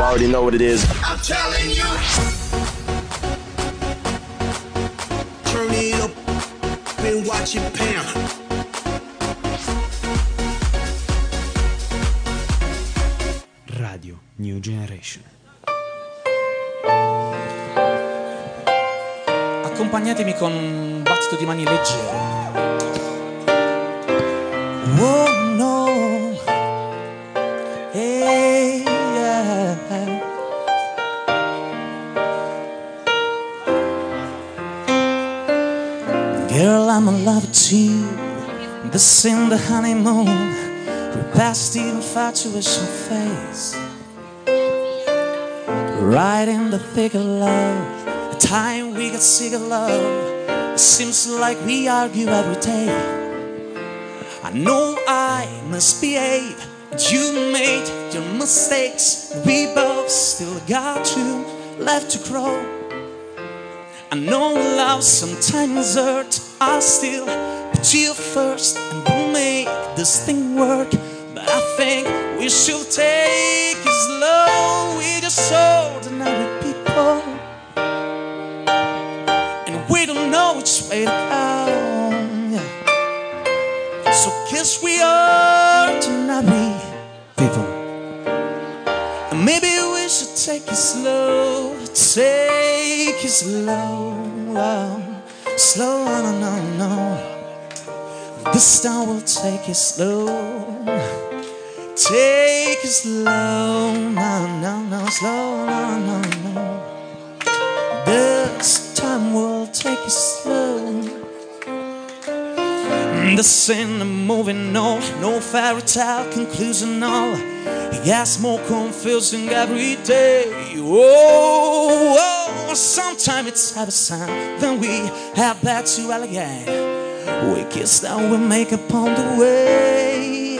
You already know what it is. I'm telling you. Turn it up. Been watching Pam. Radio New Generation. Accompagnatemi con un battito di mani leggero. Girl, I'm in love with you. This in the honeymoon. We passed the infatuation phase. Right in the thick of love. The time we got sick of love. It seems like we argue every day. I know I misbehave. You made your mistakes. We both still got you left to grow. I know love sometimes hurt. I still put you first and we'll make this thing work. But I think we should take it slow. We just ordinary people. And we don't know which way to go. So guess we are ordinary people. And maybe we should take it slow. Take it um, slow. Slow, no, no, no. This time we'll take it slow. Take it slow. No, no, no. Slow, no, no, no. This time we'll take it slow. This ain't a movie, no, fairy tale conclusion, all gets more confusing every day. Oh, oh sometimes it's a sign, then we have back to again. We kiss, then we make up on the way.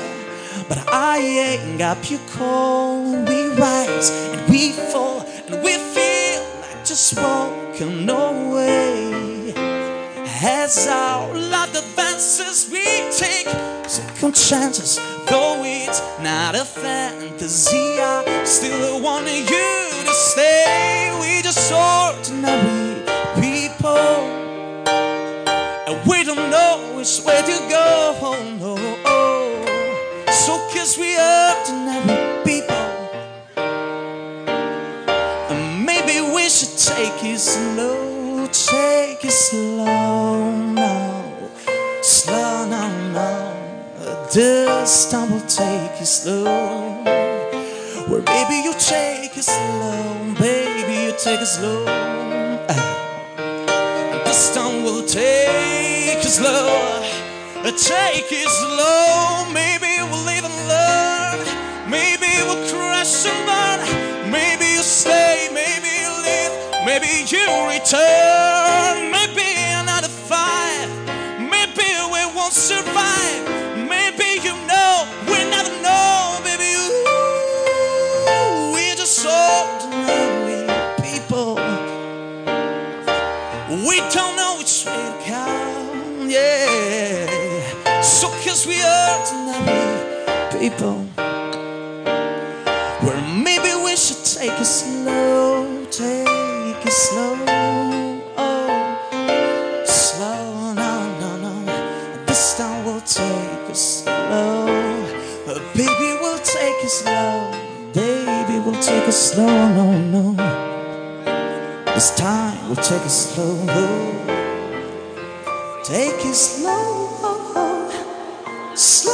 But I ain't got pure cold. We rise and we fall, and we feel like just walking away. As our life advances, we take second chances. Though it's not a fantasy, I still want you to stay. We just ordinary people, and we don't know which way to go. Oh, No. So, kiss we ordinary people, and maybe we should take it slow. Take it slow This time we'll take it slow. Where baby you take it slow, baby you take it slow. Ah. This time we'll take it slow, take it slow. Maybe we'll even learn, maybe we'll crash and burn. Maybe you stay, maybe you leave, maybe you return. We don't know which way to go, yeah. So, cause we ordinary people. Well, maybe we should take it slow, take it slow. Oh, slow, no, no, no. This time we'll take it slow. Baby, we'll take it slow. Baby, we'll take it slow, no, no. This time we'll take it slow. Take it slow. Slow.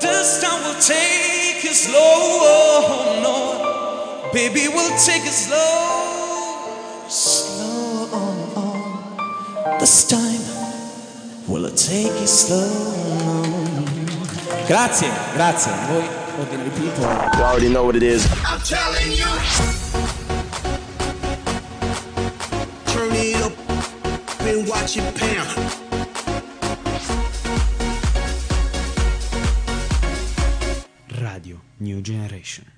This time we'll take it slow. Oh, no. Baby, we'll take it slow. Slow. This time we'll take it slow. Grazie, grazie. Voi ordinary people. You already know what it is. I'm telling you. Radio New Generation.